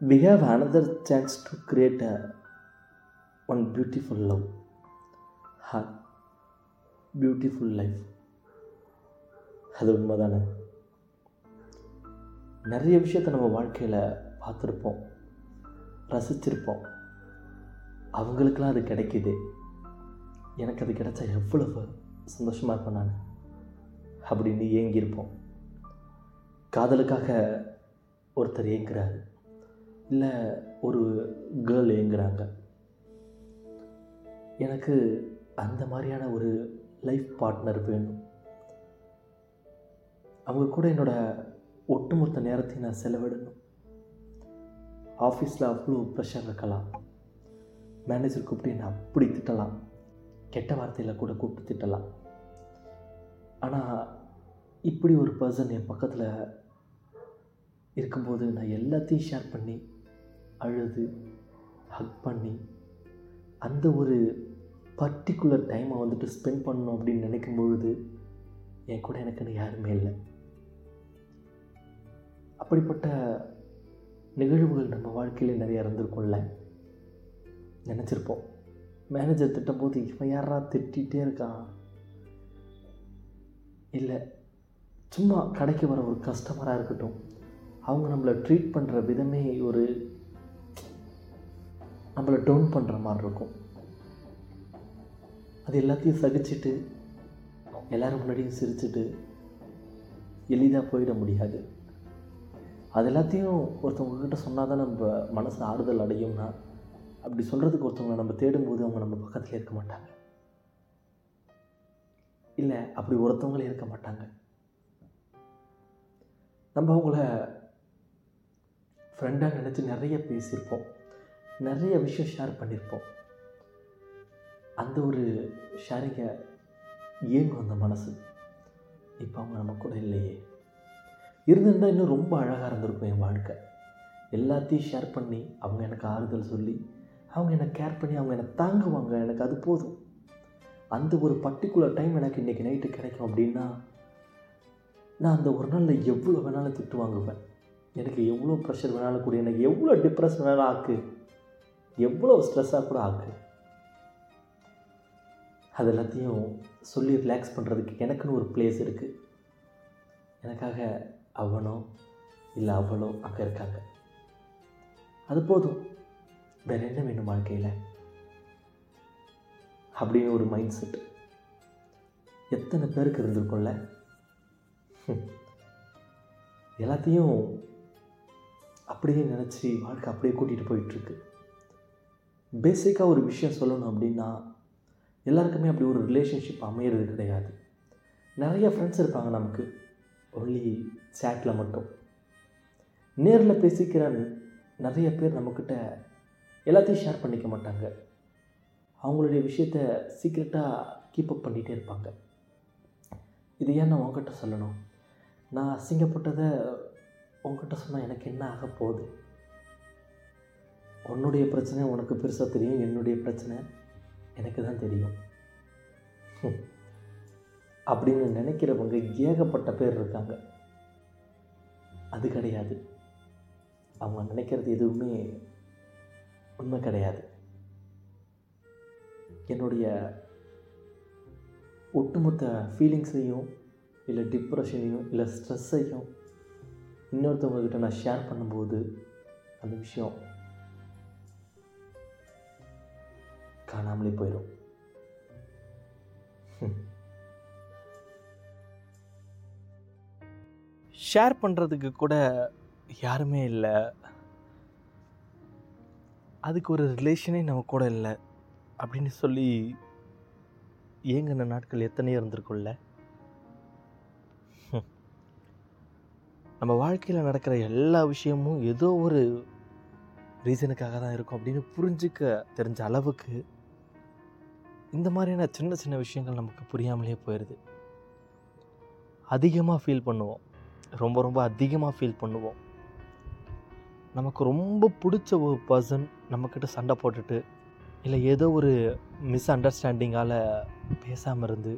we have another chance to create a one beautiful love ஹா beautiful life. அது உண்மைதானே? நிறைய விஷயத்தை நம்ம வாழ்க்கையில் பார்த்துருப்போம் ரசிச்சிருப்போம். அவங்களுக்கெல்லாம் அது கிடைக்குது. எனக்கு அது கிடைச்சா எவ்வளவு சந்தோஷமாக இருப்பேன் நான்? அப்படின்னு ஏங்கியிருப்போம். காதலுக்காக ஒருத்தர் ஏங்குறாரு. இல்லை ஒரு கேர்ள் ஏங்குறாங்க. எனக்கு அந்த மாதிரியான ஒரு லைஃப் பார்ட்னர் வேணும். அவங்க கூட என்னோடய ஒட்டுமொத்த நேரத்தையும் நான் செலவிடணும். ஆஃபீஸில் அவ்வளோ ப்ரெஷர் இருக்கலாம். மேனேஜர் கூப்பிட்டு என்னை அப்படி திட்டலாம். கெட்ட வார்த்தையில் கூட கூப்பிட்டு திட்டலாம். ஆனால் இப்படி ஒரு பர்சன் என் பக்கத்தில் இருக்கும்போது நான் எல்லாத்தையும் ஷேர் பண்ணி அழுது ஹக் பண்ணி அந்த ஒரு பர்டிகுலர் டைமை வந்துட்டு ஸ்பெண்ட் பண்ணணும் அப்படின்னு நினைக்கும் பொழுது என் கூட எனக்குன்னு யாருமே இல்லை. அப்படிப்பட்ட நிகழ்வுகள் நம்ம வாழ்க்கையில் நிறைய இருந்திருக்கும்ல? நினச்சிருப்போம். மேனேஜர் திட்டும்போது இவன் யாரா திட்டிகிட்டே இருக்கான்? இல்லை சும்மா கடைக்கு வர ஒரு கஸ்டமராக இருக்கட்டும் அவங்க நம்மளை ட்ரீட் பண்ணுற விதமே ஒரு நம்மளை டவுன் பண்ணுற மாதிரி இருக்கும். அது எல்லாத்தையும் சகிச்சுட்டு எல்லோரும் முன்னாடியும் சிரிச்சுட்டு எளிதாக போயிட முடியாது. அது எல்லாத்தையும் ஒருத்தவங்கக்கிட்ட சொன்னால் தான் நம்ம மனசு ஆறுதல் அடையும்னா அப்படி சொல்கிறதுக்கு ஒருத்தவங்களை நம்ம தேடும்போது அவங்க நம்ம பக்கத்தில் இருக்க மாட்டாங்க. இல்லை அப்படி ஒருத்தவங்களே இருக்க மாட்டாங்க. நம்ம அவங்கள ஃப்ரெண்டாக நினச்சி நிறைய பேசியிருப்போம். நிறைய விஷயம் ஷேர் பண்ணியிருப்போம் அந்த ஒரு ஷேரிங்கை ஏங்கும் அந்த மனசு. இப்போ அவங்க நம்ம கூட இல்லையே. இருந்திருந்தால் இன்னும் ரொம்ப அழகாக இருந்திருக்கும் என் வாழ்க்கை. எல்லாத்தையும் ஷேர் பண்ணி அவங்க எனக்கு ஆறுதல் சொல்லி அவங்க என்னை கேர் பண்ணி அவங்க என்னை தாங்குவாங்க. எனக்கு அது போதும். அந்த ஒரு பர்டிகுலர் டைம் எனக்கு இன்றைக்கி நைட்டு கிடைக்கும் அப்படின்னா நான் அந்த ஒரு நாளில் எவ்வளோ வேணாலும் திட்டு வாங்குவேன் எனக்கு எவ்வளோ ப்ரெஷர் வேணாலும் கூட எனக்கு எவ்வளோ டிப்ரெஸ் வேணாலும் ஆக்கு. எவ்வளோ ஸ்ட்ரெஸ்ஸாக கூட ஆக்கு. அது எல்லாத்தையும் சொல்லி ரிலாக்ஸ் பண்ணுறதுக்கு எனக்குன்னு ஒரு பிளேஸ் இருக்குது எனக்காக அவனோ இல்லை அவளோ அங்கே இருக்காங்க. அது போதும். வேறு என்ன வேணும் வாழ்க்கையில்? அப்படின்னு ஒரு மைண்ட் செட் எத்தனை பேருக்கு இருந்திருக்கும்ல? எல்லாத்தையும் அப்படியே நினச்சி வாழ்க்கை அப்படியே கூட்டிகிட்டு போயிட்டுருக்கு பேசிக்காக ஒரு விஷயம் சொல்லணும் அப்படின்னா எல்லாருக்குமே அப்படி ஒரு ரிலேஷன்ஷிப் அமையிறது கிடையாது. நிறைய ஃப்ரெண்ட்ஸ் இருப்பாங்க நமக்கு. ஒன்லி சேட்டில் மட்டும். நேரில் பேசிக்கிற நிறைய பேர் நம்மக்கிட்ட எல்லாத்தையும் ஷேர் பண்ணிக்க மாட்டாங்க. அவங்களுடைய விஷயத்த சீக்ரெட்டாக கீப்பப் பண்ணிகிட்டே இருப்பாங்க. இது ஏன் நான் உங்ககிட்ட சொல்லணும்? நான் அசிங்கப்பட்டதை உங்ககிட்ட சொன்னால் எனக்கு என்ன ஆக போகுது? உன்னுடைய பிரச்சனை உனக்கு பெருசாக தெரியும் என்னுடைய பிரச்சனை எனக்கு தான் தெரியும். அப்படின்னு நினைக்கிறவங்க ஏகப்பட்ட பேர் இருக்காங்க. அது கிடையாது. அவங்க நினைக்கிறது எதுவுமே உண்மை கிடையாது. என்னுடைய ஒட்டுமொத்த ஃபீலிங்ஸையும் இல்லை டிப்ரெஷனையும் இல்லை ஸ்ட்ரெஸ்ஸையும் இன்னொருத்தவங்கக்கிட்ட நான் ஷேர் பண்ணும்போது அந்த விஷயம் காணாமலே போயிடும் ஷேர் பண்ணுறதுக்கு கூட யாருமே இல்லை. அதுக்கு ஒரு ரிலேஷனே நம்ம கூட இல்லை. அப்படின்னு சொல்லி ஏங்கின நாட்கள் எத்தனையோ இருந்திருக்கும்ல. நம்ம வாழ்க்கையில் நடக்கிற எல்லா விஷயமும் ஏதோ ஒரு ரீசனுக்காக தான் இருக்கும் அப்படின்னு புரிஞ்சிக்க தெரிஞ்ச அளவுக்கு இந்த மாதிரியான சின்ன சின்ன விஷயங்கள் நமக்கு புரியாமலே போயிடுது அதிகமாக ஃபீல் பண்ணுவோம். ரொம்ப ரொம்ப அதிகமாக ஃபீல் பண்ணுவோம். நமக்கு ரொம்ப பிடிச்ச ஒரு பர்சன் நம்மக்கிட்ட சண்டை போட்டுட்டு இல்லை ஏதோ ஒரு மிஸ் அண்டர்ஸ்டாண்டிங்கால் பேசாமல் இருந்து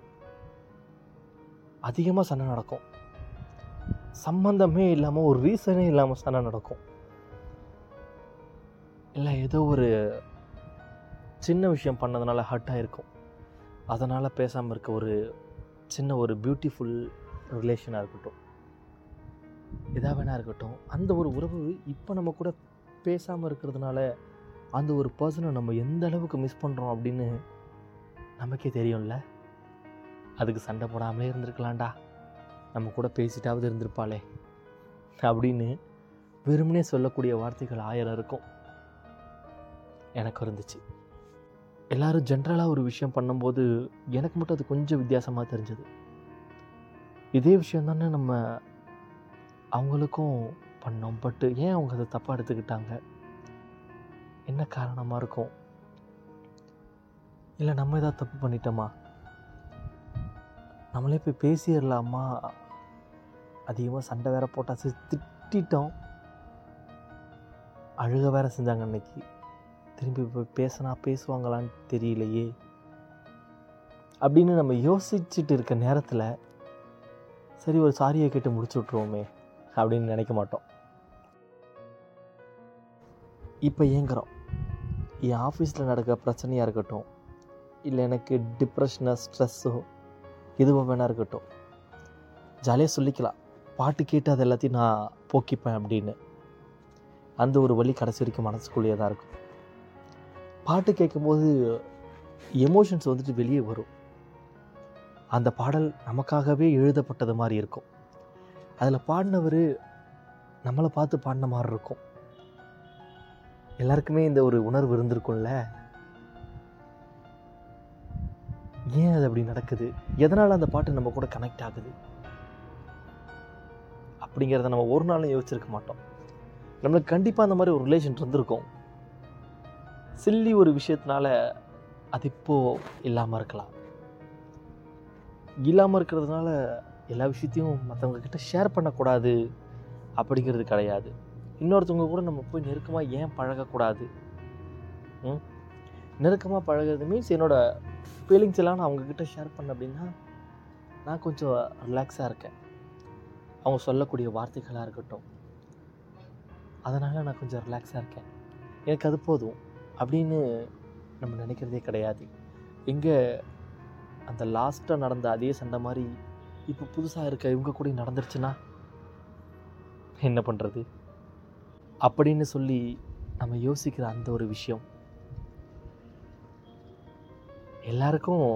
அதிகமாக சண்டை நடக்கும். சம்மந்தமே இல்லாமல் ஒரு ரீசனே இல்லாமல் சண்டை நடக்கும். இல்லை ஏதோ ஒரு சின்ன விஷயம் பண்ணதுனால ஹர்ட் ஆகிருக்கும் அதனால் பேசாமல் இருக்க ஒரு சின்ன ஒரு பியூட்டிஃபுல் ரிலேஷனாக இருக்கட்டும். எதாக வேணா இருக்கட்டும். அந்த ஒரு உறவு இப்போ நம்ம கூட பேசாமல் இருக்கிறதுனால அந்த ஒரு பர்சனை நம்ம எந்த அளவுக்கு மிஸ் பண்ணுறோம் அப்படின்னு நமக்கே தெரியும்ல. அதுக்கு சண்டை போடாமலே இருந்திருக்கலாம்டா. நம்ம கூட பேசிட்டாவது இருந்திருப்பாளே. அப்படின்னு வெறுமனே சொல்லக்கூடிய வார்த்தைகள் ஆயிரம் இருக்கும். எனக்கு இருந்துச்சு. எல்லாரும் ஜென்ரலாக ஒரு விஷயம் பண்ணும்போது எனக்கு மட்டும் அது கொஞ்சம் வித்தியாசமாக தெரிஞ்சது. இதே விஷயம் தானே நம்ம அவங்களுக்கும் பண்ணோம். பட்டு ஏன் அவங்க அதை தப்பாக எடுத்துக்கிட்டாங்க? என்ன காரணமாக இருக்கும்? இல்லை நம்ம ஏதாவது தப்பு பண்ணிட்டோமா? நம்மளே போய் பேசிடலாமா? அதிகமாக சண்டை வேற போட்டாச்சு திட்டிட்டோம். அழுக வேற செஞ்சாங்க அன்னைக்கு. திரும்பி இப்போ பேசினா பேசுவாங்களான்னு தெரியலையே. அப்படின்னு நம்ம யோசிச்சுட்டு இருக்க நேரத்தில் சரி ஒரு சாரியை கேட்டு முடிச்சு விட்ருவோமே அப்படின்னு நினைக்க மாட்டோம். இப்போ ஏங்குறோம். என் ஆஃபீஸில் நடக்கிற பிரச்சனையாக இருக்கட்டும் இல்லை எனக்கு டிப்ரெஷனோ ஸ்ட்ரெஸ்ஸோ எதுவோ வேணா இருக்கட்டும் ஜாலியாக சொல்லிக்கலாம். பாட்டு கேட்டு அது எல்லாத்தையும் நான் போக்கிப்பேன் அப்படின்னு. அந்த ஒரு வழி கடைசி வரைக்கும் மனசுக்குள்ளேயே தான் இருக்கும். பாட்டு கேட்கும்போது எமோஷன்ஸ் வந்துட்டு வெளியே வரும். அந்த பாடல் நமக்காகவே எழுதப்பட்டது மாதிரி இருக்கும். அதில் பாடினவர் நம்மளை பார்த்து பாடின மாதிரி இருக்கும். எல்லாருக்குமே இந்த ஒரு உணர்வு இருந்திருக்கும்ல? ஏன் அது அப்படி நடக்குது? எதனால் அந்த பாட்டு நம்ம கூட கனெக்ட் ஆகுது? அப்படிங்கிறத நம்ம ஒரு நாளும் யோசிச்சிருக்க மாட்டோம். நம்மளுக்கு கண்டிப்பாக அந்த மாதிரி ஒரு ரிலேஷன் இருந்திருக்கும் சில்லி ஒரு விஷயத்தினால அது இப்போது இல்லாமல் இருக்கலாம். இல்லாமல் இருக்கிறதுனால எல்லா விஷயத்தையும் மற்றவங்க கிட்ட ஷேர் பண்ணக்கூடாது அப்படிங்கிறது கிடையாது. இன்னொருத்தவங்க கூட நம்ம போய் நெருக்கமாக ஏன் பழகக்கூடாது? ம்? நெருக்கமாக பழகிறது மீன்ஸ் என்னோடய ஃபீலிங்ஸ் எல்லாம் நான் அவங்கக்கிட்ட ஷேர் பண்ண அப்படின்னா நான் கொஞ்சம் ரிலாக்ஸாக இருக்கேன். அவங்க சொல்லக்கூடிய வார்த்தைகளாக இருக்கட்டும். அதனால் நான் கொஞ்சம் ரிலாக்ஸாக இருக்கேன். எனக்கு அது போதும். அப்படின்னு நம்ம நினைக்கிறதே கிடையாது. எங்கே அந்த லாஸ்ட்டாக நடந்த அதே சண்டை மாதிரி இப்போ புதுசாக இருக்க இவங்க கூட நடந்துருச்சுன்னா என்ன பண்ணுறது அப்படின்னு சொல்லி நம்ம யோசிக்கிற அந்த ஒரு விஷயம். எல்லாருக்கும்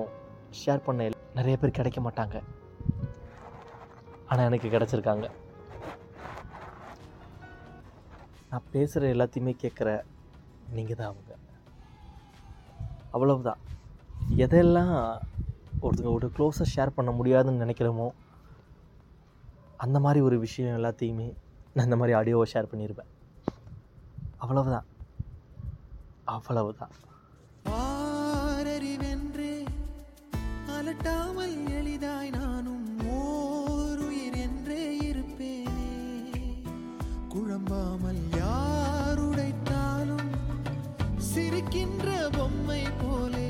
ஷேர் பண்ண நிறைய பேர் கிடைக்க மாட்டாங்க. ஆனால் எனக்கு கிடச்சிருக்காங்க. நான் பேசுகிற எல்லாத்தையுமே கேட்குற நீங்கள் தான் அவங்க. அவ்வளவுதான். எதெல்லாம் ஒருத்தங்க ஒரு க்ளோஸாக ஷேர் பண்ண முடியாதுன்னு நினைக்கிறோமோ அந்த மாதிரி ஒரு விஷயம் எல்லாத்தையுமே நான் இந்த மாதிரி ஆடியோவை ஷேர் பண்ணியிருப்பேன் அவ்வளவுதான். அவ்வளவுதான். அலட்டாமல் எளிதாய் நானும் ஓர் உயிர் என்றே இருப்பேனே. குழம்பாமல் சிரிக்கின்ற பொம்மை போலே